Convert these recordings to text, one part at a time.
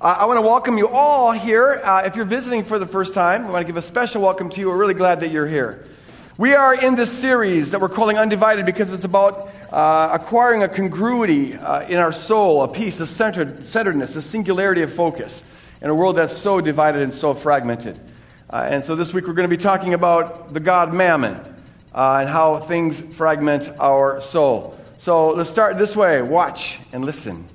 Uh, I want to welcome you all here. Uh, if you're visiting for the first time, I want to give a special welcome to you. We're really glad that you're here. We are in this series that we're calling Undivided because it's about uh, acquiring a congruity uh, in our soul, a peace, a centered, centeredness, a singularity of focus in a world that's so divided and so fragmented. Uh, and so this week we're going to be talking about the God Mammon uh, and how things fragment our soul. So let's start this way watch and listen.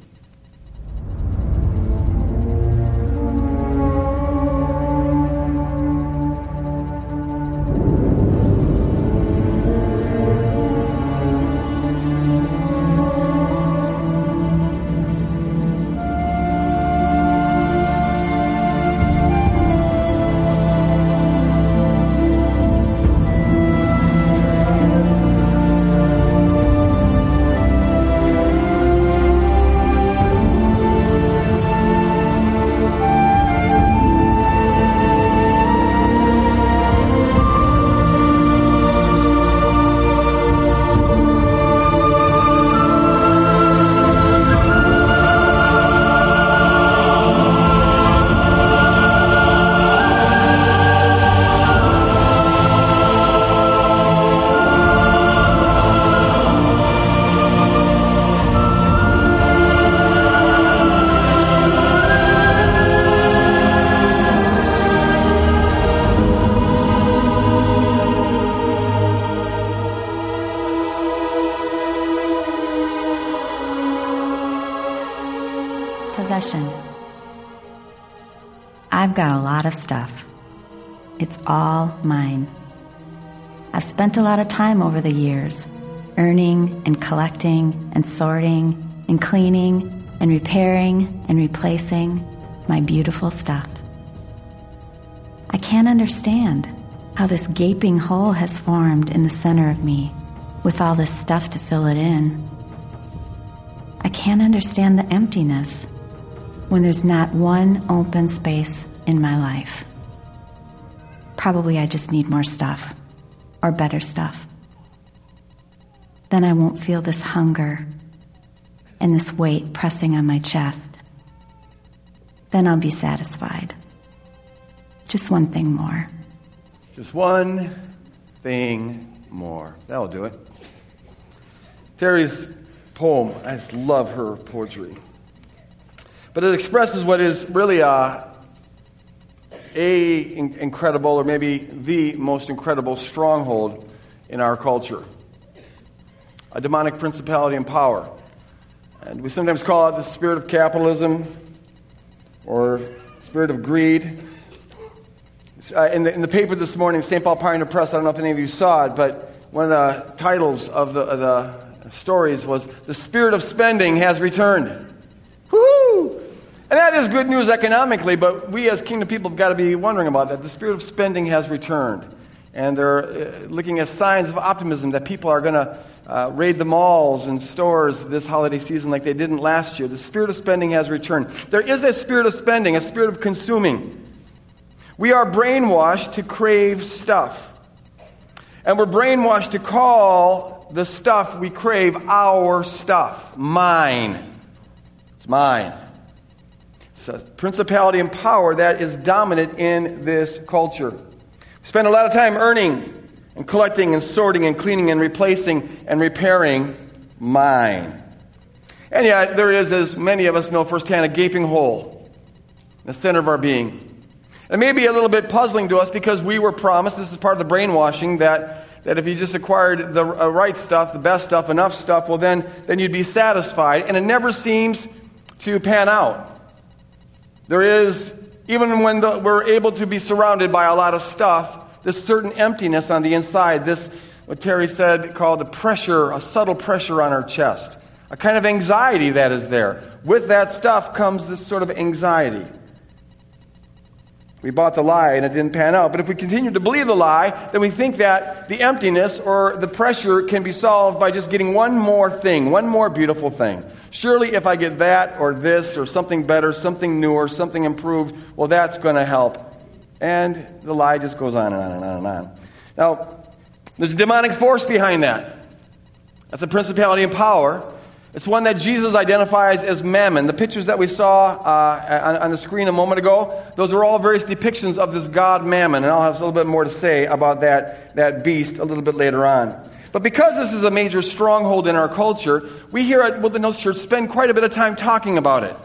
Lot of stuff. It's all mine. I've spent a lot of time over the years earning and collecting and sorting and cleaning and repairing and replacing my beautiful stuff. I can't understand how this gaping hole has formed in the center of me with all this stuff to fill it in. I can't understand the emptiness when there's not one open space in my life. Probably I just need more stuff or better stuff. Then I won't feel this hunger and this weight pressing on my chest. Then I'll be satisfied. Just one thing more. Just one thing more. That'll do it. Terry's poem, I just love her poetry. But it expresses what is really a, a incredible, or maybe the most incredible stronghold in our culture a demonic principality and power. And we sometimes call it the spirit of capitalism or spirit of greed. Uh, in, the, in the paper this morning, St. Paul Pioneer Press, I don't know if any of you saw it, but one of the titles of the, of the stories was The Spirit of Spending Has Returned. And that is good news economically, but we as kingdom people have got to be wondering about that. The spirit of spending has returned. And they're uh, looking at signs of optimism that people are going to uh, raid the malls and stores this holiday season like they didn't last year. The spirit of spending has returned. There is a spirit of spending, a spirit of consuming. We are brainwashed to crave stuff. And we're brainwashed to call the stuff we crave our stuff, mine. It's mine. It's a principality and power that is dominant in this culture. We spend a lot of time earning and collecting and sorting and cleaning and replacing and repairing mine. And yet, there is, as many of us know firsthand, a gaping hole in the center of our being. It may be a little bit puzzling to us because we were promised, this is part of the brainwashing, that, that if you just acquired the uh, right stuff, the best stuff, enough stuff, well, then, then you'd be satisfied. And it never seems to pan out. There is, even when the, we're able to be surrounded by a lot of stuff, this certain emptiness on the inside, this, what Terry said, called a pressure, a subtle pressure on our chest, a kind of anxiety that is there. With that stuff comes this sort of anxiety. We bought the lie and it didn't pan out. But if we continue to believe the lie, then we think that the emptiness or the pressure can be solved by just getting one more thing, one more beautiful thing. Surely, if I get that or this or something better, something newer, something improved, well, that's going to help. And the lie just goes on and on and on and on. Now, there's a demonic force behind that. That's a principality and power It's one that Jesus identifies as mammon. The pictures that we saw uh, on, on, the screen a moment ago, those are all various depictions of this god mammon. And I'll have a little bit more to say about that, that beast a little bit later on. But because this is a major stronghold in our culture, we here at Hills Church spend quite a bit of time talking about it.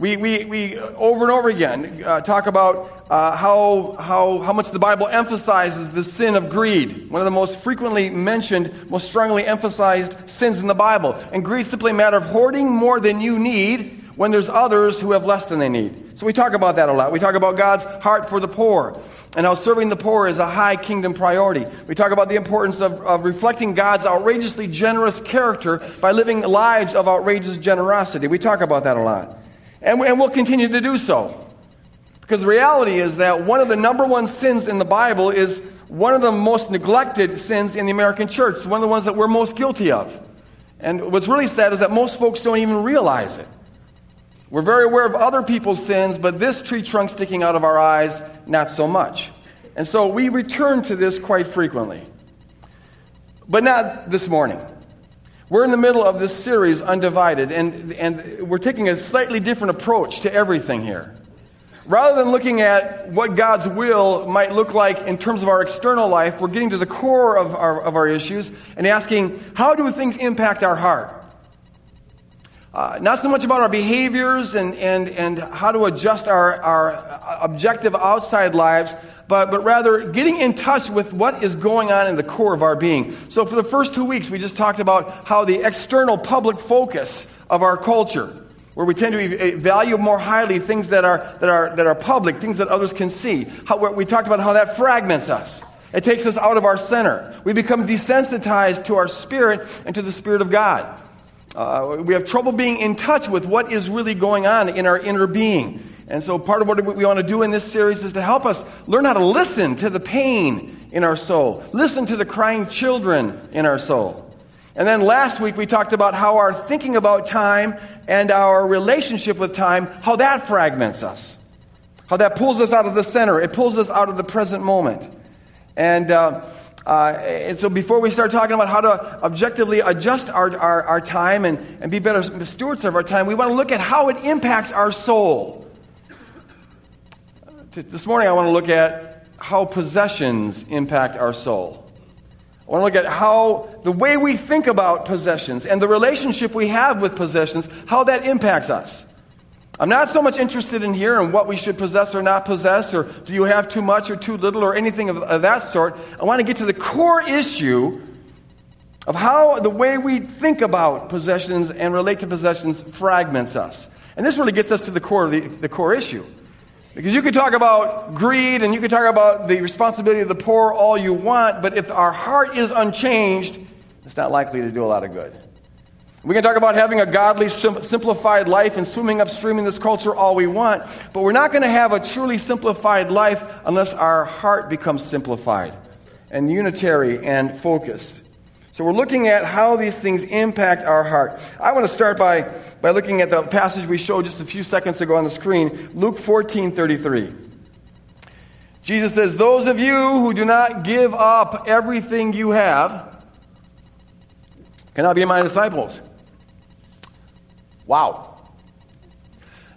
We, we, we over and over again uh, talk about uh, how, how, how much the Bible emphasizes the sin of greed. One of the most frequently mentioned, most strongly emphasized sins in the Bible. And greed is simply a matter of hoarding more than you need when there's others who have less than they need. So we talk about that a lot. We talk about God's heart for the poor and how serving the poor is a high kingdom priority. We talk about the importance of, of reflecting God's outrageously generous character by living lives of outrageous generosity. We talk about that a lot. And, we'll continue to do so. Because the reality is that one of the number one sins in the Bible is one of the most neglected sins in the American church. One of the ones that we're most guilty of. And what's really sad is that most folks don't even realize it. We're very aware of other people's sins, but this tree trunk sticking out of our eyes, not so much. And so we return to this quite frequently. But not this morning. We're in the middle of this series, Undivided, and, and we're taking a slightly different approach to everything here. Rather than looking at what God's will might look like in terms of our external life, we're getting to the core of our, of our issues and asking, how do things impact our heart? Uh, not so much about our behaviors and, and, and how to adjust our, our objective outside lives, but, but rather getting in touch with what is going on in the core of our being. So, for the first two weeks, we just talked about how the external public focus of our culture, where we tend to value more highly things that are, that are, that are public, things that others can see. How, we talked about how that fragments us. It takes us out of our center. We become desensitized to our spirit and to the Spirit of God. Uh, we have trouble being in touch with what is really going on in our inner being. And so, part of what we want to do in this series is to help us learn how to listen to the pain in our soul, listen to the crying children in our soul. And then last week we talked about how our thinking about time and our relationship with time, how that fragments us, how that pulls us out of the center, it pulls us out of the present moment. And, uh, uh, and so before we start talking about how to objectively adjust our, our, our time and, and be better stewards of our time, we want to look at how it impacts our soul. This morning, I want to look at how possessions impact our soul. I want to look at how the way we think about possessions and the relationship we have with possessions, how that impacts us. I'm not so much interested in here and what we should possess or not possess, or do you have too much or too little, or anything of, of that sort. I want to get to the core issue of how the way we think about possessions and relate to possessions fragments us. And this really gets us to the core the, the core issue. Because you could talk about greed and you could talk about the responsibility of the poor all you want, but if our heart is unchanged, it's not likely to do a lot of good. We can talk about having a godly, simplified life and swimming upstream in this culture all we want, but we're not going to have a truly simplified life unless our heart becomes simplified and unitary and focused. So we're looking at how these things impact our heart. I want to start by, by looking at the passage we showed just a few seconds ago on the screen, Luke 14 33. Jesus says, Those of you who do not give up everything you have cannot be my disciples. Wow.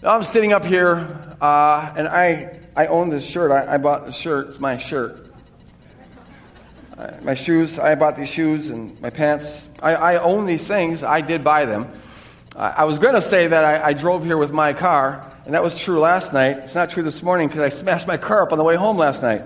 Now I'm sitting up here, uh, and I, I own this shirt. I, I bought the shirt. It's my shirt my shoes, I bought these shoes and my pants. I, I own these things. I did buy them. I was going to say that I, I, drove here with my car, and that was true last night. It's not true this morning because I smashed my car up on the way home last night.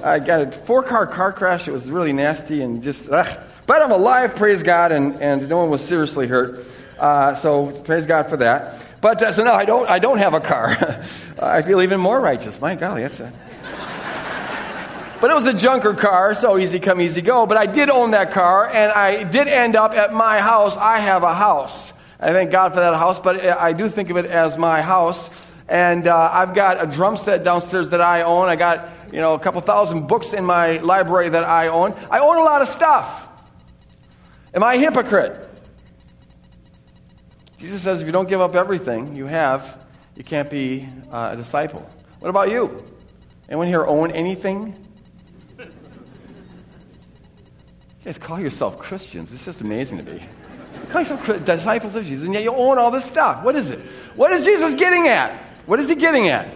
I got a four car car crash. It was really nasty and just, ugh. but I'm alive, praise God, and, and no one was seriously hurt. Uh, so praise God for that. But uh, so no, I don't, I don't have a car. I feel even more righteous. My golly, that's a. But it was a junker car, so easy come, easy go. But I did own that car, and I did end up at my house. I have a house. I thank God for that house, but I do think of it as my house. And uh, I've got a drum set downstairs that I own. I got, you know, a couple thousand books in my library that I own. I own a lot of stuff. Am I a hypocrite? Jesus says if you don't give up everything you have, you can't be uh, a disciple. What about you? Anyone here own anything? You guys call yourself Christians. It's just amazing to me. Call yourself disciples of Jesus, and yet you own all this stuff. What is it? What is Jesus getting at? What is he getting at?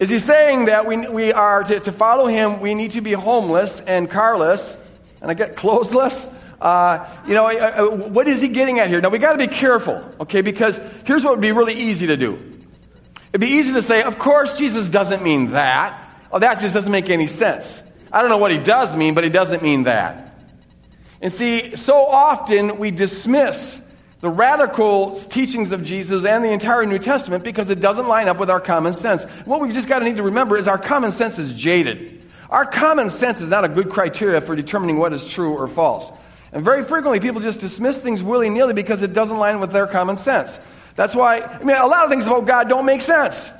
Is he saying that we, we are to, to follow him, we need to be homeless and carless, and I get clothesless? Uh, you know, what is he getting at here? Now, we got to be careful, okay, because here's what would be really easy to do. It'd be easy to say, of course, Jesus doesn't mean that. Oh, that just doesn't make any sense. I don't know what he does mean, but he doesn't mean that. And see, so often we dismiss the radical teachings of Jesus and the entire New Testament because it doesn't line up with our common sense. What we've just got to need to remember is our common sense is jaded. Our common sense is not a good criteria for determining what is true or false. And very frequently, people just dismiss things willy nilly because it doesn't line with their common sense. That's why, I mean, a lot of things about God don't make sense.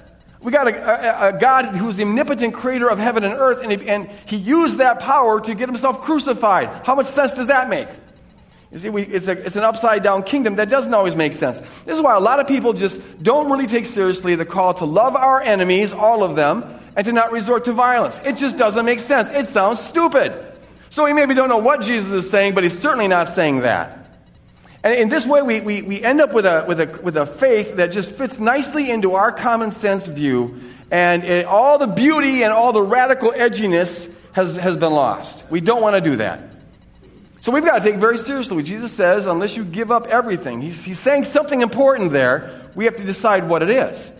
We got a, a, a God who's the omnipotent creator of heaven and earth, and he, and he used that power to get himself crucified. How much sense does that make? You see, we, it's, a, it's an upside down kingdom that doesn't always make sense. This is why a lot of people just don't really take seriously the call to love our enemies, all of them, and to not resort to violence. It just doesn't make sense. It sounds stupid. So we maybe don't know what Jesus is saying, but he's certainly not saying that. And in this way, we, we, we end up with a, with, a, with a faith that just fits nicely into our common sense view, and it, all the beauty and all the radical edginess has, has been lost. We don't want to do that. So we've got to take very seriously what Jesus says, unless you give up everything. He's, he's saying something important there. We have to decide what it is.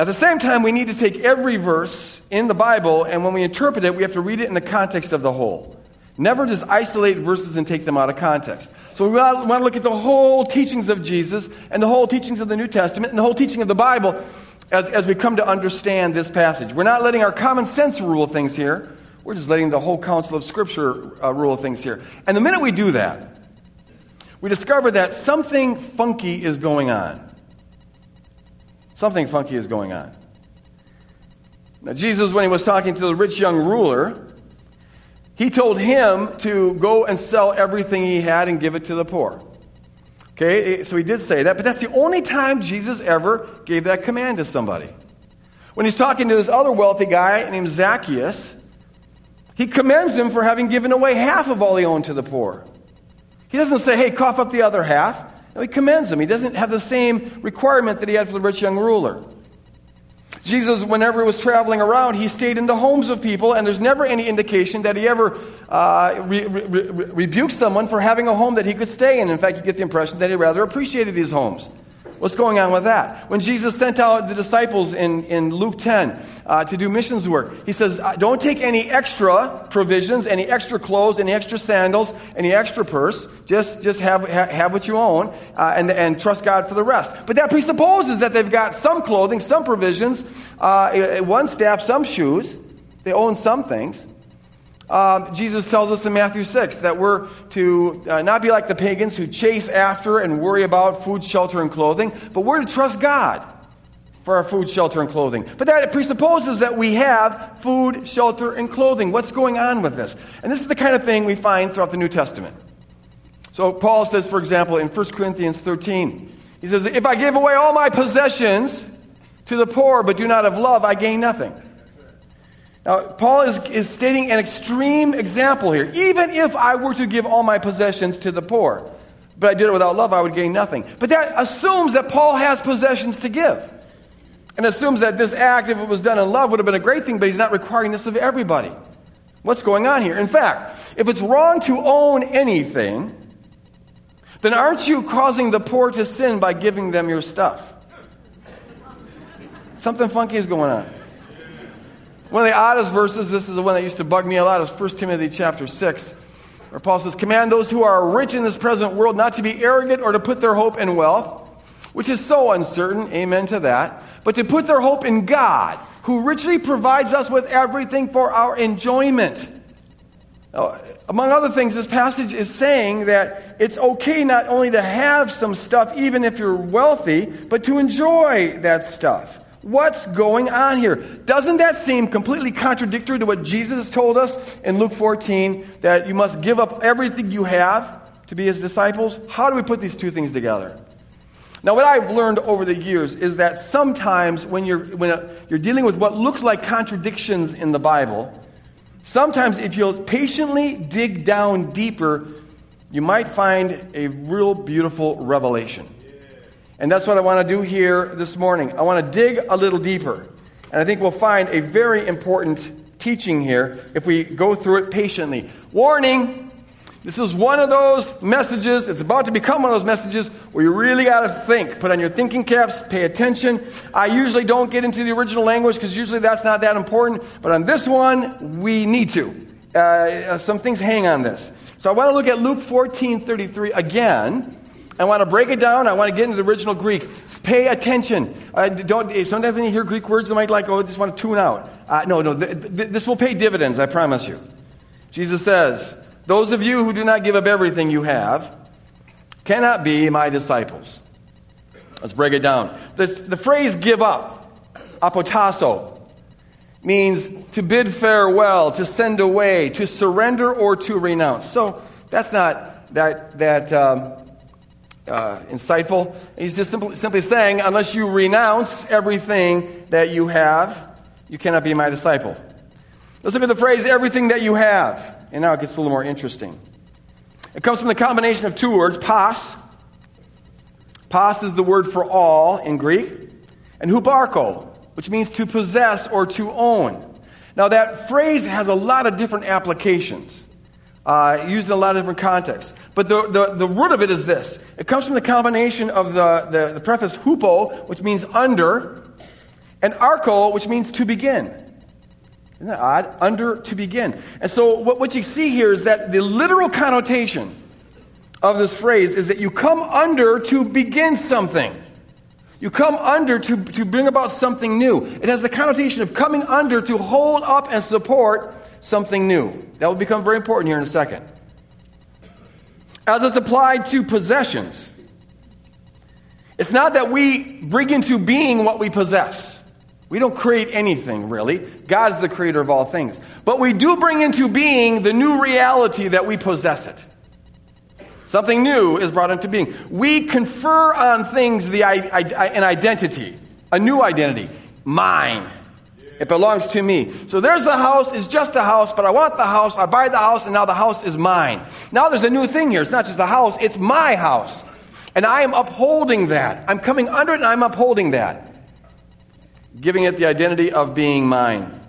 At the same time, we need to take every verse in the Bible, and when we interpret it, we have to read it in the context of the whole. Never just isolate verses and take them out of context. So we want to look at the whole teachings of Jesus and the whole teachings of the New Testament and the whole teaching of the Bible as, as we come to understand this passage. We're not letting our common sense rule things here. We're just letting the whole counsel of Scripture uh, rule things here. And the minute we do that, we discover that something funky is going on. Something funky is going on. Now, Jesus, when he was talking to the rich young ruler, he told him to go and sell everything he had and give it to the poor. Okay, eh, so he did say that, but that's the only time Jesus ever gave that command to somebody. When he's talking to this other wealthy guy named Zacchaeus, he commends him for having given away half of all he owned to the poor. He doesn't say, hey, cough up the other half. No, he commends him. He doesn't have the same requirement that he had for the rich young ruler. Jesus, whenever he was traveling around, he stayed in the homes of people, and there's never any indication that he ever uh, re- re- re- rebuked someone for having a home that he could stay in. In fact, you get the impression that he rather appreciated these homes. What's going on with that? When Jesus sent out the disciples in, in Luke 10 uh, to do missions work, he says, uh, Don't take any extra provisions, any extra clothes, any extra sandals, any extra purse. Just, just have, ha- have what you own uh, and, and trust God for the rest. But that presupposes that they've got some clothing, some provisions, uh, one staff, some shoes. They own some things. Uh, Jesus tells us in Matthew 6 that we're to uh, not be like the pagans who chase after and worry about food, shelter, and clothing, but we're to trust God for our food, shelter, and clothing. But that presupposes that we have food, shelter, and clothing. What's going on with this? And this is the kind of thing we find throughout the New Testament. So Paul says, for example, in 1 Corinthians 13, he says, If I give away all my possessions to the poor but do not have love, I gain nothing. Now, Paul is, is stating an extreme example here. Even if I were to give all my possessions to the poor, but I did it without love, I would gain nothing. But that assumes that Paul has possessions to give. And assumes that this act, if it was done in love, would have been a great thing, but he's not requiring this of everybody. What's going on here? In fact, if it's wrong to own anything, then aren't you causing the poor to sin by giving them your stuff? Something funky is going on. One of the oddest verses, this is the one that used to bug me a lot, is 1 Timothy chapter 6, where Paul says, Command those who are rich in this present world not to be arrogant or to put their hope in wealth, which is so uncertain, amen to that, but to put their hope in God, who richly provides us with everything for our enjoyment. Now, among other things, this passage is saying that it's okay not only to have some stuff, even if you're wealthy, but to enjoy that stuff. What's going on here? Doesn't that seem completely contradictory to what Jesus told us in Luke 14 that you must give up everything you have to be his disciples? How do we put these two things together? Now, what I've learned over the years is that sometimes when you're, when a, you're dealing with what looks like contradictions in the Bible, sometimes if you'll patiently dig down deeper, you might find a real beautiful revelation. And that's what I want to do here this morning. I want to dig a little deeper. And I think we'll find a very important teaching here if we go through it patiently. Warning! This is one of those messages, it's about to become one of those messages where you really got to think. Put on your thinking caps, pay attention. I usually don't get into the original language because usually that's not that important. But on this one, we need to. Uh, some things hang on this. So I want to look at Luke 14 33 again. I want to break it down. I want to get into the original Greek. Pay attention. Uh, don't, sometimes when you hear Greek words, you might like, oh, I just want to tune out. Uh, no, no, th- th- this will pay dividends, I promise you. Jesus says, Those of you who do not give up everything you have cannot be my disciples. Let's break it down. The, the phrase give up, apotasso, means to bid farewell, to send away, to surrender, or to renounce. So that's not that, that um, uh, insightful. He's just simply, simply saying, unless you renounce everything that you have, you cannot be my disciple. Let's look at the phrase, everything that you have. And now it gets a little more interesting. It comes from the combination of two words, pas. Pas is the word for all in Greek, and huparko, which means to possess or to own. Now, that phrase has a lot of different applications, uh, used in a lot of different contexts. But the, the, the root of it is this it comes from the combination of the, the, the preface hupo, which means under, and arco, which means to begin. Isn't that odd? Under to begin. And so, what, what you see here is that the literal connotation of this phrase is that you come under to begin something. You come under to, to bring about something new. It has the connotation of coming under to hold up and support something new. That will become very important here in a second. As it's applied to possessions, it's not that we bring into being what we possess. We don't create anything, really. God is the creator of all things. But we do bring into being the new reality that we possess it. Something new is brought into being. We confer on things the, an identity, a new identity. Mine. It belongs to me. So there's the house, it's just a house, but I want the house, I buy the house, and now the house is mine. Now there's a new thing here. It's not just a house, it's my house. And I am upholding that. I'm coming under it and I'm upholding that. Giving it the identity of being mine.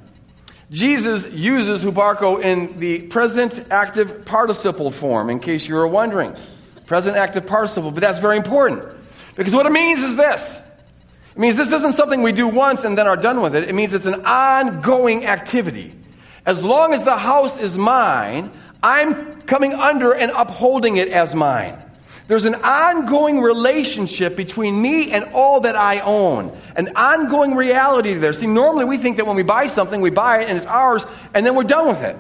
Jesus uses huparko in the present active participle form, in case you were wondering. Present active participle, but that's very important. Because what it means is this it means this isn't something we do once and then are done with it. It means it's an ongoing activity. As long as the house is mine, I'm coming under and upholding it as mine. There's an ongoing relationship between me and all that I own, an ongoing reality there. See, normally we think that when we buy something, we buy it and it's ours, and then we're done with it.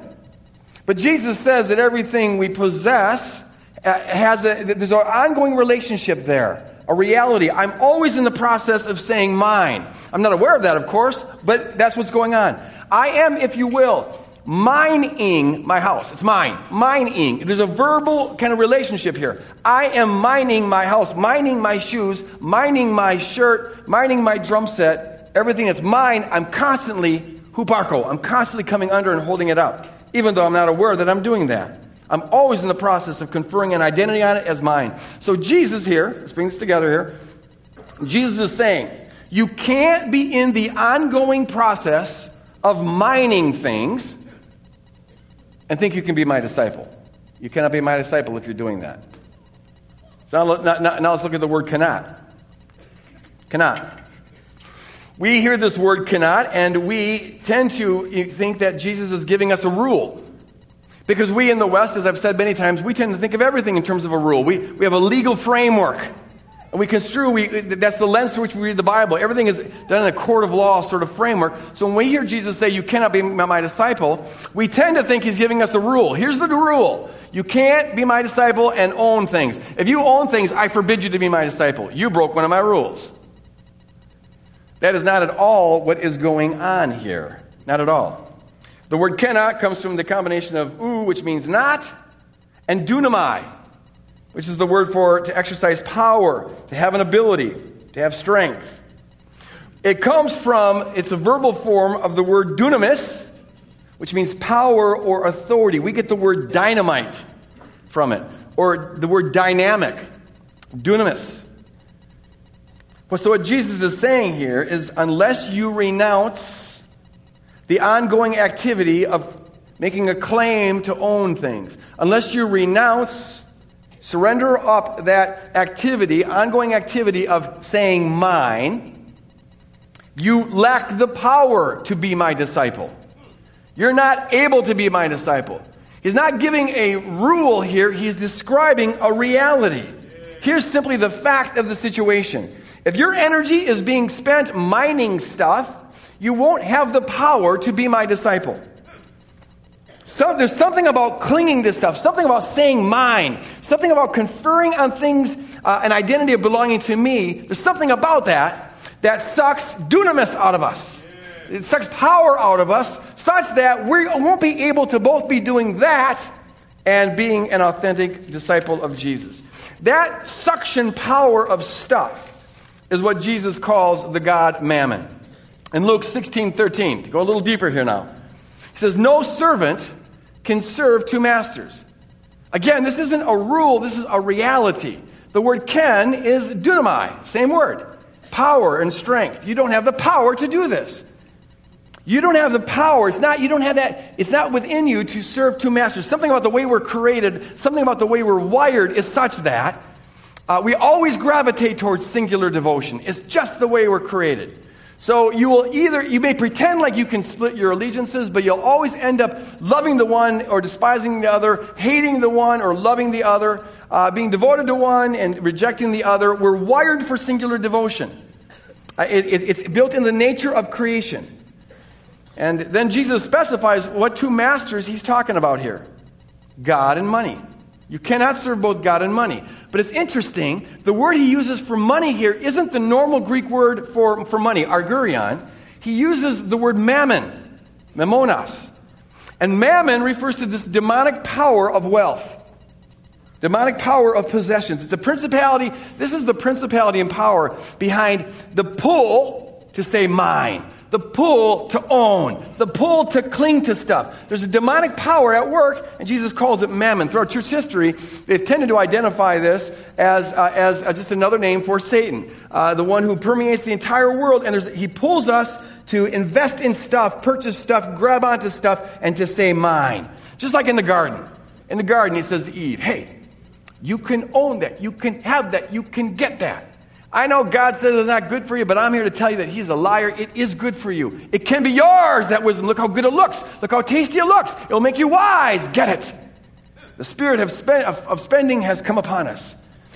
But Jesus says that everything we possess uh, has a, there's an ongoing relationship there, a reality. I'm always in the process of saying mine. I'm not aware of that, of course, but that's what's going on. I am, if you will, mining my house. It's mine. Mining. There's a verbal kind of relationship here. I am mining my house, mining my shoes, mining my shirt, mining my drum set. Everything that's mine, I'm constantly huparko. I'm constantly coming under and holding it up, even though I'm not aware that I'm doing that. I'm always in the process of conferring an identity on it as mine. So Jesus here, let's bring this together here. Jesus is saying, you can't be in the ongoing process of mining things and think you can be my disciple. You cannot be my disciple if you're doing that. So now, now, now let's look at the word cannot. Cannot. We hear this word cannot, and we tend to think that Jesus is giving us a rule. Because we in the West, as I've said many times, we tend to think of everything in terms of a rule. We, we have a legal framework. And we construe, we, that's the lens through which we read the Bible. Everything is done in a court of law sort of framework. So when we hear Jesus say, You cannot be my disciple, we tend to think he's giving us a rule. Here's the rule You can't be my disciple and own things. If you own things, I forbid you to be my disciple. You broke one of my rules. That is not at all what is going on here. Not at all. The word cannot comes from the combination of u, which means not, and dunamai, which is the word for to exercise power, to have an ability, to have strength. It comes from, it's a verbal form of the word dunamis, which means power or authority. We get the word dynamite from it, or the word dynamic, dunamis. Well, so what Jesus is saying here is unless you renounce the ongoing activity of making a claim to own things, unless you renounce, surrender up that activity, ongoing activity of saying mine, you lack the power to be my disciple. You're not able to be my disciple. He's not giving a rule here, he's describing a reality. Here's simply the fact of the situation. If your energy is being spent mining stuff, you won't have the power to be my disciple. So, there's something about clinging to stuff, something about saying mine, something about conferring on things, uh, an identity of belonging to me. There's something about that that sucks dunamis out of us. It sucks power out of us such that we won't be able to both be doing that and being an authentic disciple of Jesus. That suction power of stuff is what Jesus calls the God mammon. In Luke 16 13, to go a little deeper here now, he says, No servant can serve two masters. Again, this isn't a rule, this is a reality. The word can is dunamai, same word. Power and strength. You don't have the power to do this. You don't have the power. It's not, you don't have that, it's not within you to serve two masters. Something about the way we're created, something about the way we're wired is such that uh, we always gravitate towards singular devotion. It's just the way we're created. So you will either, you may pretend like you can split your allegiances, but you'll always end up loving the one or despising the other, hating the one or loving the other, uh, being devoted to one and rejecting the other. We're wired for singular devotion. Uh, it, it, it's built in the nature of creation. And then Jesus specifies what two masters he's talking about here God and money. You cannot serve both God and money. But it's interesting, the word he uses for money here isn't the normal Greek word for, for money, argurion. He uses the word mammon, mammonas. And mammon refers to this demonic power of wealth, demonic power of possessions. It's a principality. This is the principality and power behind the pull to say mine the pull to own, the pull to cling to stuff. There's a demonic power at work, and Jesus calls it mammon. Throughout church history, they've tended to identify this as, uh, as uh, just another name for Satan, uh, the one who permeates the entire world, and he pulls us to invest in stuff, purchase stuff, grab onto stuff, and to say mine. Just like in the garden. In the garden, he says to Eve, hey, you can own that, you can have that, you can get that. I know God says it's not good for you, but I'm here to tell you that He's a liar. It is good for you. It can be yours, that wisdom. Look how good it looks. Look how tasty it looks. It'll make you wise. Get it. The spirit of, of, of spending has come upon us.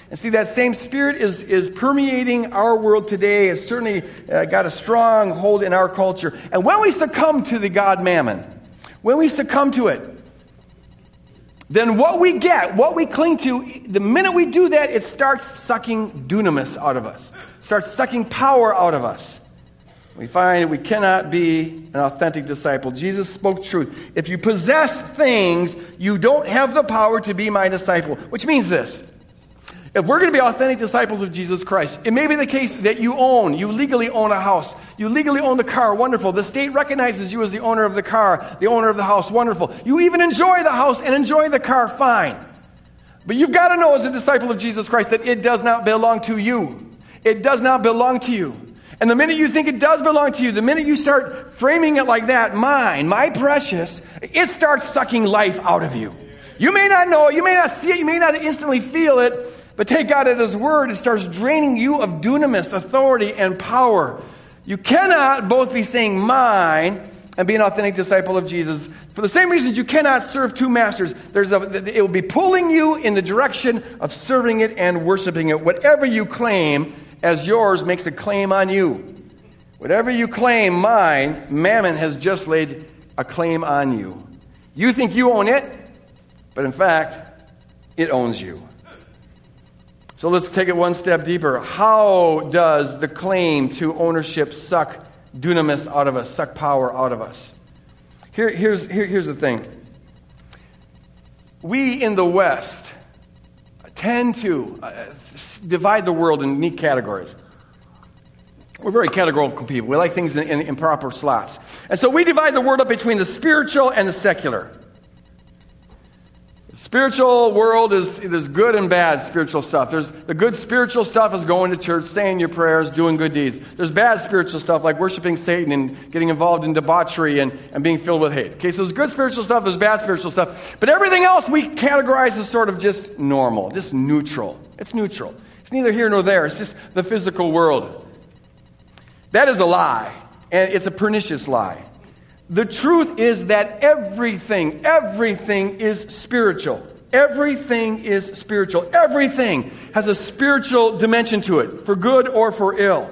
And see, that same spirit is, is permeating our world today, has certainly uh, got a strong hold in our culture. And when we succumb to the God mammon, when we succumb to it, then what we get, what we cling to, the minute we do that, it starts sucking dunamis out of us, starts sucking power out of us. We find we cannot be an authentic disciple. Jesus spoke truth. If you possess things, you don't have the power to be my disciple, which means this if we're going to be authentic disciples of Jesus Christ, it may be the case that you own, you legally own a house, you legally own the car, wonderful. The state recognizes you as the owner of the car, the owner of the house, wonderful. You even enjoy the house and enjoy the car, fine. But you've got to know as a disciple of Jesus Christ that it does not belong to you. It does not belong to you. And the minute you think it does belong to you, the minute you start framing it like that, mine, my precious, it starts sucking life out of you. You may not know it, you may not see it, you may not instantly feel it, but take God at His word, it starts draining you of dunamis, authority, and power. You cannot both be saying mine and be an authentic disciple of Jesus. For the same reasons, you cannot serve two masters. There's a, it will be pulling you in the direction of serving it and worshiping it. Whatever you claim as yours makes a claim on you. Whatever you claim mine, mammon has just laid a claim on you. You think you own it, but in fact, it owns you. So let's take it one step deeper. How does the claim to ownership suck dunamis out of us, suck power out of us? Here, here's, here, here's the thing. We in the West tend to uh, divide the world in neat categories. We're very categorical people. We like things in, in, in proper slots. And so we divide the world up between the spiritual and the secular. Spiritual world is there's good and bad spiritual stuff. There's the good spiritual stuff is going to church, saying your prayers, doing good deeds. There's bad spiritual stuff like worshiping Satan and getting involved in debauchery and, and being filled with hate. Okay, so there's good spiritual stuff, there's bad spiritual stuff. But everything else we categorize as sort of just normal, just neutral. It's neutral. It's neither here nor there. It's just the physical world. That is a lie, and it's a pernicious lie. The truth is that everything, everything is spiritual. Everything is spiritual. Everything has a spiritual dimension to it, for good or for ill.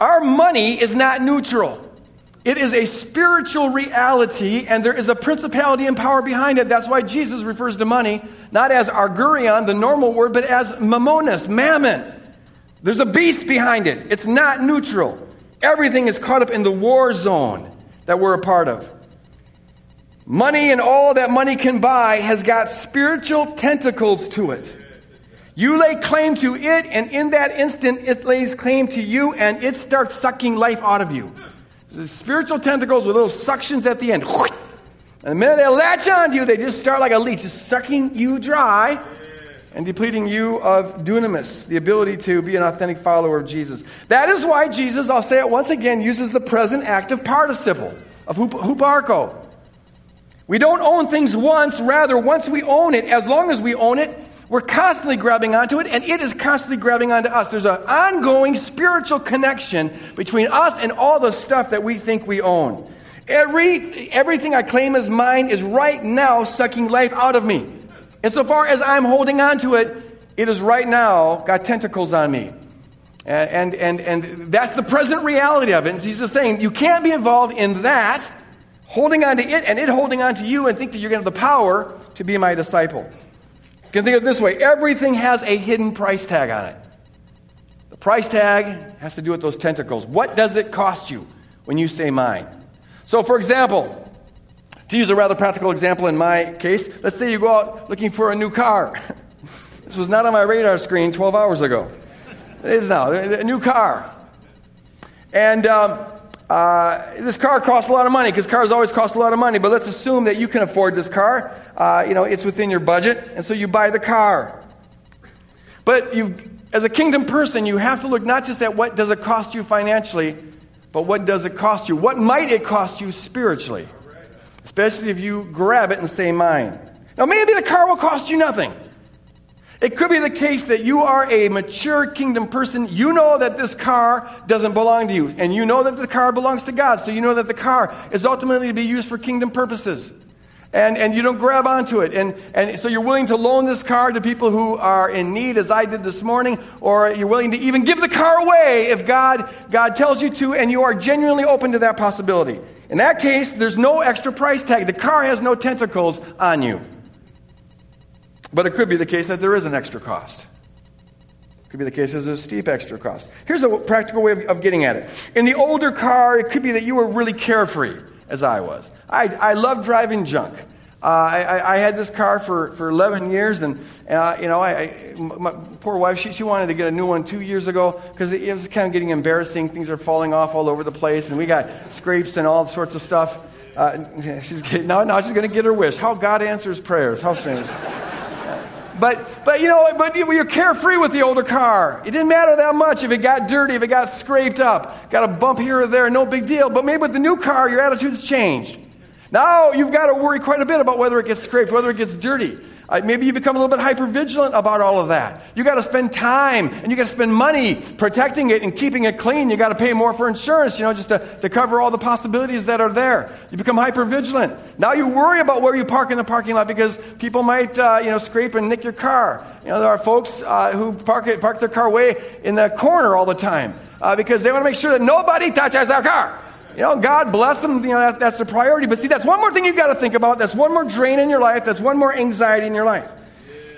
Our money is not neutral. It is a spiritual reality, and there is a principality and power behind it. That's why Jesus refers to money not as argurion, the normal word, but as mammonas, mammon. There's a beast behind it. It's not neutral. Everything is caught up in the war zone that we're a part of. Money and all that money can buy has got spiritual tentacles to it. You lay claim to it, and in that instant, it lays claim to you, and it starts sucking life out of you. The spiritual tentacles with little suctions at the end. And the minute they latch onto you, they just start like a leech, just sucking you dry and depleting you of dunamis, the ability to be an authentic follower of Jesus. That is why Jesus, I'll say it once again, uses the present active participle of huparko. We don't own things once, rather, once we own it, as long as we own it, we're constantly grabbing onto it, and it is constantly grabbing onto us. There's an ongoing spiritual connection between us and all the stuff that we think we own. Every, everything I claim as mine is right now sucking life out of me. Insofar as I'm holding on to it, it is right now got tentacles on me. And, and, and, and that's the present reality of it. And Jesus saying, you can't be involved in that, holding on to it and it holding on to you and think that you're going to have the power to be my disciple. You can think of it this way everything has a hidden price tag on it. The price tag has to do with those tentacles. What does it cost you when you say mine? So, for example, to use a rather practical example in my case, let's say you go out looking for a new car. this was not on my radar screen 12 hours ago. It is now, a new car. And um, uh, this car costs a lot of money because cars always cost a lot of money. But let's assume that you can afford this car. Uh, you know, it's within your budget, and so you buy the car. But you, as a kingdom person, you have to look not just at what does it cost you financially, but what does it cost you? What might it cost you spiritually? Especially if you grab it and say mine. Now, maybe the car will cost you nothing. It could be the case that you are a mature kingdom person. You know that this car doesn't belong to you, and you know that the car belongs to God, so you know that the car is ultimately to be used for kingdom purposes. And, and you don't grab onto it. And, and so you're willing to loan this car to people who are in need, as I did this morning, or you're willing to even give the car away if God, God tells you to, and you are genuinely open to that possibility. In that case, there's no extra price tag. The car has no tentacles on you. But it could be the case that there is an extra cost. It could be the case there's a steep extra cost. Here's a practical way of, of getting at it. In the older car, it could be that you were really carefree, as I was. I, I love driving junk. Uh, I, I, had this car for, for 11 years, and uh, you know, I, I, my poor wife, she, she wanted to get a new one two years ago because it, it, was kind of getting embarrassing. Things are falling off all over the place, and we got scrapes and all sorts of stuff. Uh, she's getting, now, now she's going to get her wish. How God answers prayers. How strange. But, but you know, but you're carefree with the older car. It didn't matter that much if it got dirty, if it got scraped up, got a bump here or there, no big deal. But maybe with the new car, your attitude's changed. Now you've got to worry quite a bit about whether it gets scraped, whether it gets dirty. Uh, maybe you become a little bit hyper vigilant about all of that. You got to spend time and you got to spend money protecting it and keeping it clean. You got to pay more for insurance, you know, just to, to cover all the possibilities that are there. You become hyper vigilant. Now you worry about where you park in the parking lot because people might, uh, you know, scrape and nick your car. You know, there are folks uh, who park, it, park their car way in the corner all the time uh, because they want to make sure that nobody touches their car. You know, God bless them. You know, that, that's the priority. But see, that's one more thing you've got to think about. That's one more drain in your life. That's one more anxiety in your life.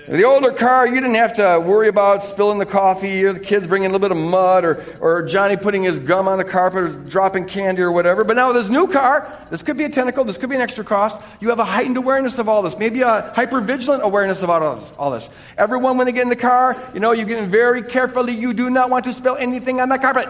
The older car, you didn't have to worry about spilling the coffee or the kids bringing a little bit of mud or, or Johnny putting his gum on the carpet or dropping candy or whatever. But now, with this new car, this could be a tentacle, this could be an extra cost. You have a heightened awareness of all this, maybe a hyper vigilant awareness of all this, all this. Everyone, when they get in the car, you know, you're getting very carefully. You do not want to spill anything on the carpet.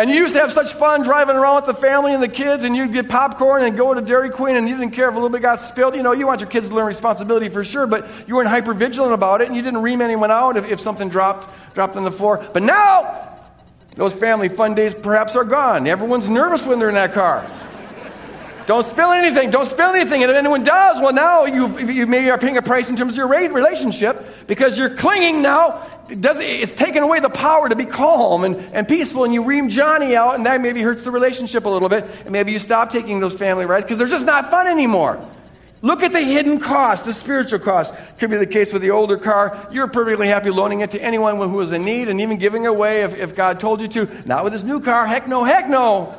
And you used to have such fun driving around with the family and the kids, and you'd get popcorn and go to Dairy Queen, and you didn't care if a little bit got spilled. You know, you want your kids to learn responsibility for sure, but you weren't hyper vigilant about it, and you didn't ream anyone out if, if something dropped, dropped on the floor. But now, those family fun days perhaps are gone. Everyone's nervous when they're in that car. Don't spill anything. Don't spill anything. And if anyone does, well, now you, you may are paying a price in terms of your relationship because you're clinging now. It does, it's taken away the power to be calm and, and peaceful, and you ream Johnny out, and that maybe hurts the relationship a little bit. And maybe you stop taking those family rides because they're just not fun anymore. Look at the hidden cost, the spiritual cost. Could be the case with the older car. You're perfectly happy loaning it to anyone who is in need and even giving away if, if God told you to. Not with this new car. Heck no, heck no.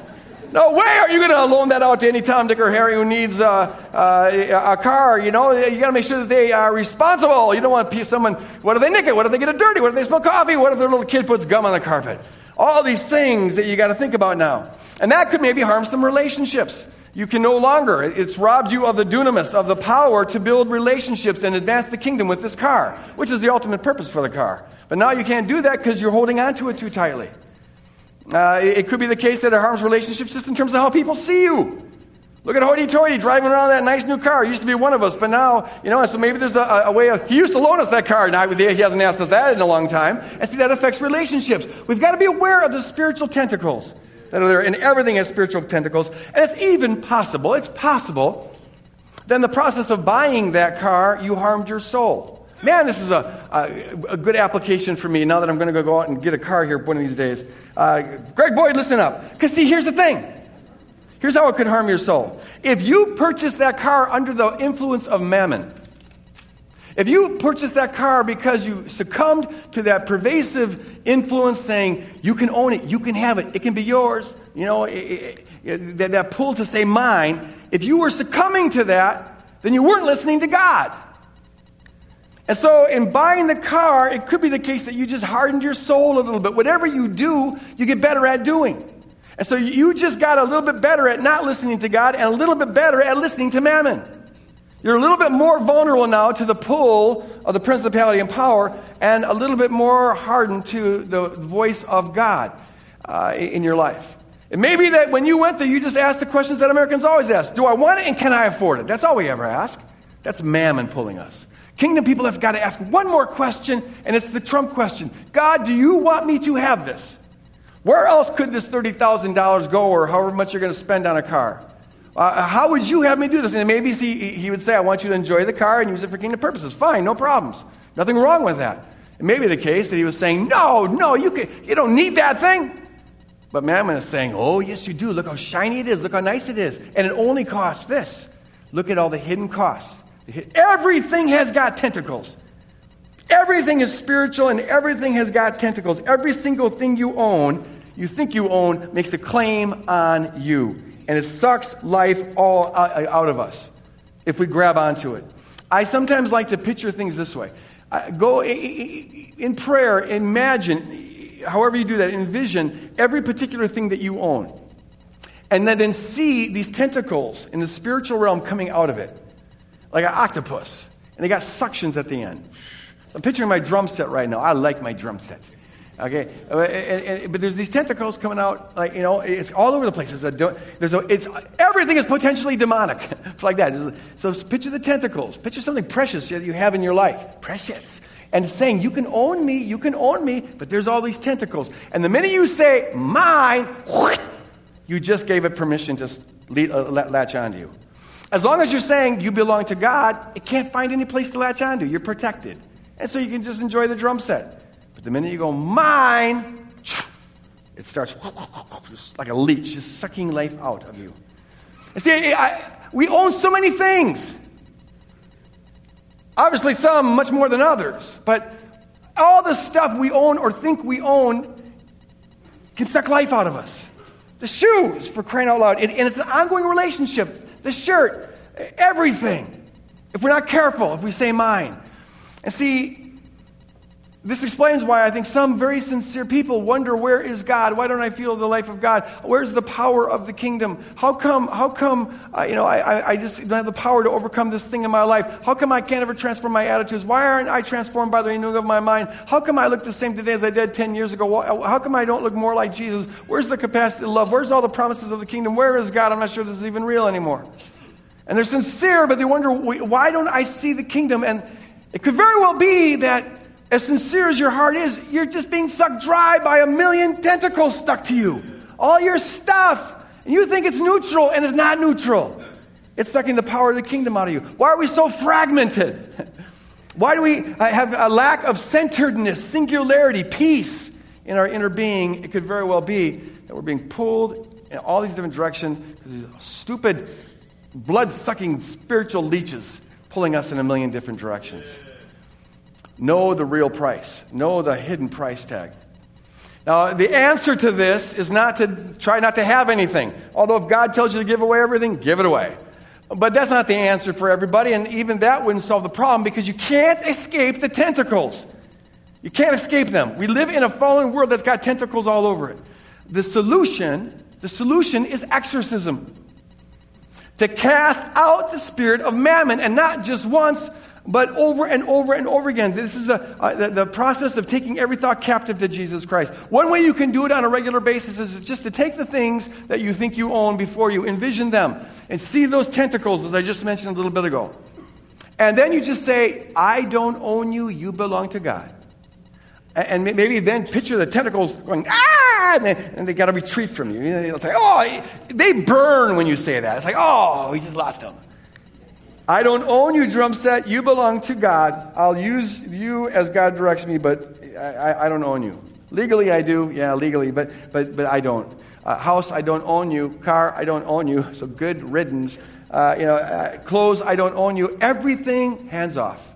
No way are you going to loan that out to any Tom, Dick, or Harry who needs uh, uh, a car. You know, you got to make sure that they are responsible. You don't want someone, what if they nick it? What if they get it dirty? What if they spill coffee? What if their little kid puts gum on the carpet? All these things that you got to think about now. And that could maybe harm some relationships. You can no longer, it's robbed you of the dunamis, of the power to build relationships and advance the kingdom with this car, which is the ultimate purpose for the car. But now you can't do that because you're holding on to it too tightly. Uh, it could be the case that it harms relationships just in terms of how people see you. Look at Hoity Toity driving around that nice new car. He used to be one of us, but now, you know, so maybe there's a, a way of, he used to loan us that car. Now he hasn't asked us that in a long time. And see, that affects relationships. We've got to be aware of the spiritual tentacles that are there, and everything has spiritual tentacles. And it's even possible, it's possible, that in the process of buying that car, you harmed your soul. Man, this is a, a, a, good application for me now that I'm going to go out and get a car here one of these days. Uh, Greg Boyd, listen up. Because, see, here's the thing. Here's how it could harm your soul. If you purchase that car under the influence of mammon, if you purchase that car because you succumbed to that pervasive influence saying, you can own it, you can have it, it can be yours, you know, it, it, it, that, that pull to say mine, if you were succumbing to that, then you weren't listening to God. And so, in buying the car, it could be the case that you just hardened your soul a little bit. Whatever you do, you get better at doing. And so, you just got a little bit better at not listening to God and a little bit better at listening to mammon. You're a little bit more vulnerable now to the pull of the principality and power and a little bit more hardened to the voice of God uh, in your life. It may be that when you went there, you just asked the questions that Americans always ask Do I want it and can I afford it? That's all we ever ask. That's mammon pulling us. Kingdom people have got to ask one more question, and it's the Trump question God, do you want me to have this? Where else could this $30,000 go, or however much you're going to spend on a car? Uh, how would you have me do this? And maybe he, he would say, I want you to enjoy the car and use it for kingdom purposes. Fine, no problems. Nothing wrong with that. It may be the case that he was saying, No, no, you, can, you don't need that thing. But Mammon is saying, Oh, yes, you do. Look how shiny it is. Look how nice it is. And it only costs this. Look at all the hidden costs. Everything has got tentacles. Everything is spiritual and everything has got tentacles. Every single thing you own, you think you own, makes a claim on you and it sucks life all uh, out of us if we grab onto it. I sometimes like to picture things this way go in prayer, imagine, however you do that, envision every particular thing that you own. And then see these tentacles in the spiritual realm coming out of it, like an octopus. And they got suctions at the end. I'm picturing my drum set right now. I like my drum set. Okay, uh, but there's these tentacles coming out, like you know, it's all over the place. It's a, there's a, it's everything is potentially demonic, like that. So picture the tentacles. Picture something precious that you have in your life, precious, and saying, "You can own me, you can own me," but there's all these tentacles. And the minute you say "mine," you just gave it permission to uh, latch onto you. As long as you're saying you belong to God, it can't find any place to latch onto. You're protected, and so you can just enjoy the drum set. But the minute you go, mine, it starts just like a leech, just sucking life out of you. And see, I, we own so many things. Obviously, some much more than others. But all the stuff we own or think we own can suck life out of us. The shoes, for crying out loud. and it's an ongoing relationship. The shirt, everything. If we're not careful, if we say mine. And see, This explains why I think some very sincere people wonder where is God? Why don't I feel the life of God? Where's the power of the kingdom? How come, how come uh, you know, I, I just don't have the power to overcome this thing in my life? How come I can't ever transform my attitudes? Why aren't I transformed by the renewing of my mind? How come I look the same today as I did 10 years ago? How come I don't look more like Jesus? Where's the capacity to love? Where's all the promises of the kingdom? Where is God? I'm not sure this is even real anymore. And they're sincere, but they wonder, why don't I see the kingdom? And it could very well be that as sincere as your heart is, you're just being sucked dry by a million tentacles stuck to you. All your stuff. And you think it's neutral, and it's not neutral. It's sucking the power of the kingdom out of you. Why are we so fragmented? Why do we uh, have a lack of centeredness, singularity, peace in our inner being? It could very well be that we're being pulled in all these different directions because these stupid, blood sucking spiritual leeches pulling us in a million different directions. Know the real price, know the hidden price tag. Now, the answer to this is not to try not to have anything. Although, if God tells you to give away everything, give it away. But that's not the answer for everybody, and even that wouldn't solve the problem because you can't escape the tentacles. You can't escape them. We live in a fallen world that's got tentacles all over it. The solution, the solution is exorcism. To cast out the spirit of mammon, and not just once, but over and over and over again. This is a, a, the, the process of taking every thought captive to Jesus Christ. One way you can do it on a regular basis is just to take the things that you think you own before you, envision them, and see those tentacles, as I just mentioned a little bit ago. And then you just say, I don't own you, you belong to God. And maybe then picture the tentacles going, ah, and they, and they got to retreat from you. It's like, oh, they burn when you say that. It's like, oh, he just lost them. I don't own you, drum set. You belong to God. I'll use you as God directs me, but I, I don't own you. Legally, I do. Yeah, legally, but, but, but I don't. Uh, house, I don't own you. Car, I don't own you. So good riddance. Uh, you know, uh, clothes, I don't own you. Everything, hands off.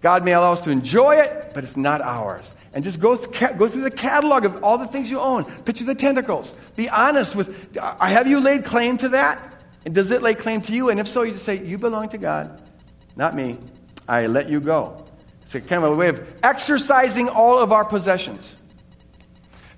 God may allow us to enjoy it, but it's not ours. And just go, th- go through the catalog of all the things you own. Picture the tentacles. Be honest with, have you laid claim to that? And does it lay claim to you? And if so, you just say, You belong to God, not me. I let you go. It's a kind of a way of exorcising all of our possessions.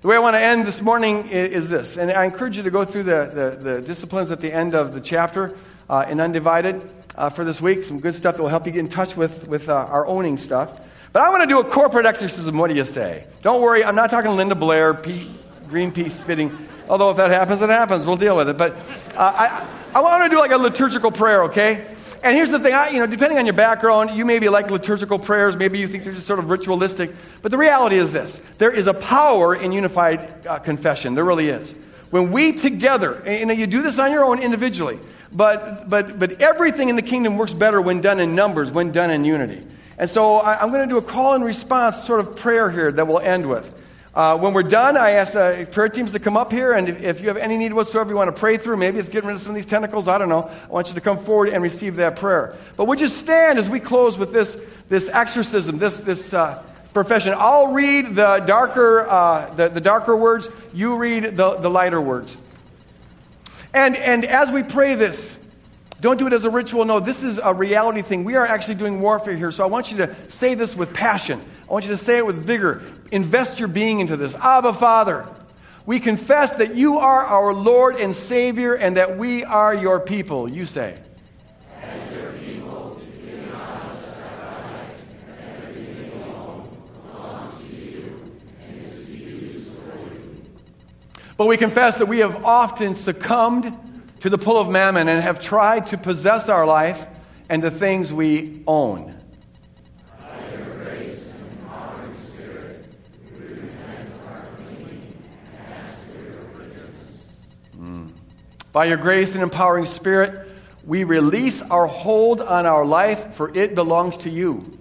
The way I want to end this morning is this, and I encourage you to go through the, the, the disciplines at the end of the chapter uh, in Undivided uh, for this week. Some good stuff that will help you get in touch with, with uh, our owning stuff. But I want to do a corporate exorcism. What do you say? Don't worry, I'm not talking Linda Blair, Pete, Greenpeace spitting. Although if that happens, it happens. We'll deal with it. But uh, I, I want to do like a liturgical prayer, okay? And here's the thing, I, you know, depending on your background, you maybe like liturgical prayers, maybe you think they're just sort of ritualistic. But the reality is this there is a power in unified uh, confession. There really is. When we together, and, you know, you do this on your own individually, but, but, but everything in the kingdom works better when done in numbers, when done in unity. And so I, I'm going to do a call and response sort of prayer here that we'll end with. Uh, when we're done, I ask uh, prayer teams to come up here, and if, if, you have any need whatsoever you want to pray through, maybe it's getting rid of some of these tentacles, I don't know. I want you to come forward and receive that prayer. But would you stand as we close with this, this exorcism, this, this uh, profession? I'll read the darker, uh, the, the darker words, you read the, the lighter words. And, and as we pray this, don't do it as a ritual. No, this is a reality thing. We are actually doing warfare here. So I want you to say this with passion. I want you to say it with vigor. Invest your being into this. Abba, Father, we confess that you are our Lord and Savior and that we are your people. You say. But we confess that we have often succumbed to the pull of mammon and have tried to possess our life and the things we own. By your grace and empowering spirit, we release our hold on our life, for it belongs to you.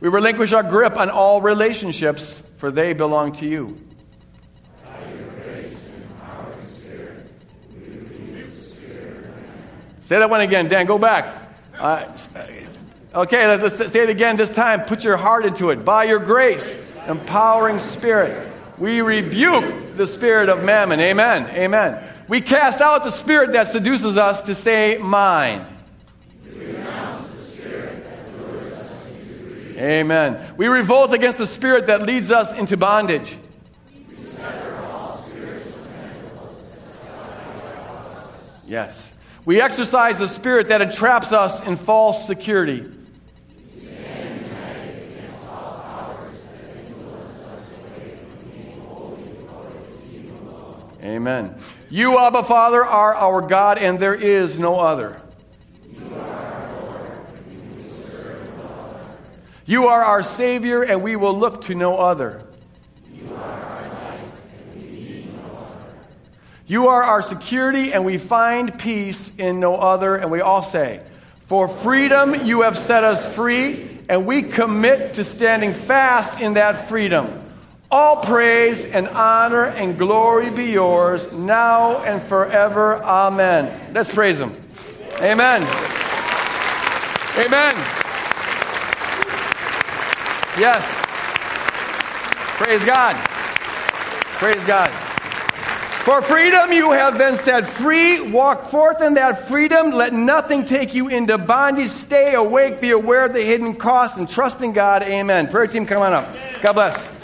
We relinquish our grip on all relationships, for they belong to you. Say that one again, Dan. Go back. Uh, okay, let's, say it again this time. Put your heart into it. By your grace, empowering spirit, we rebuke the spirit of mammon. Amen. Amen. We cast out the spirit that seduces us to say, Mine. Amen. We revolt against the spirit that leads us into bondage. Yes. We exorcise the spirit that entraps us in false security. Amen. You, Abba Father, are our God, and there is no other. You are our Savior, and we will look to no other. You are our security, and we find peace in no other. And we all say, For freedom you have set us free, and we commit to standing fast in that freedom. All praise and honor and glory be yours now and forever. Amen. Let's praise Him. Amen. Amen. Yes. Praise God. Praise God. For freedom you have been set free. Walk forth in that freedom. Let nothing take you into bondage. Stay awake. Be aware of the hidden cost and trust in God. Amen. Prayer team, come on up. God bless.